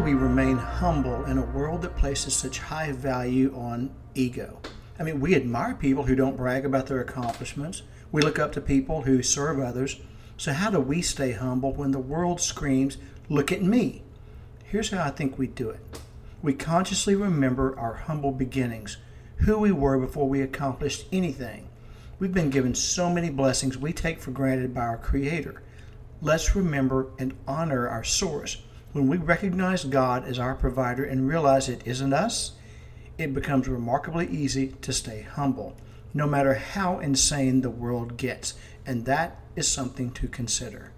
humble in a world that places such high value on ego? I mean, we admire people who don't brag about their accomplishments. We look up to people who serve others. So, how do we stay humble when the world screams, Look at me? Here's how I think we do it we consciously remember our humble beginnings, who we were before we accomplished anything. We've been given so many blessings we take for granted by our Creator. Let's remember and honor our source. When we recognize God as our provider and realize it isn't us, it becomes remarkably easy to stay humble, no matter how insane the world gets. And that is something to consider.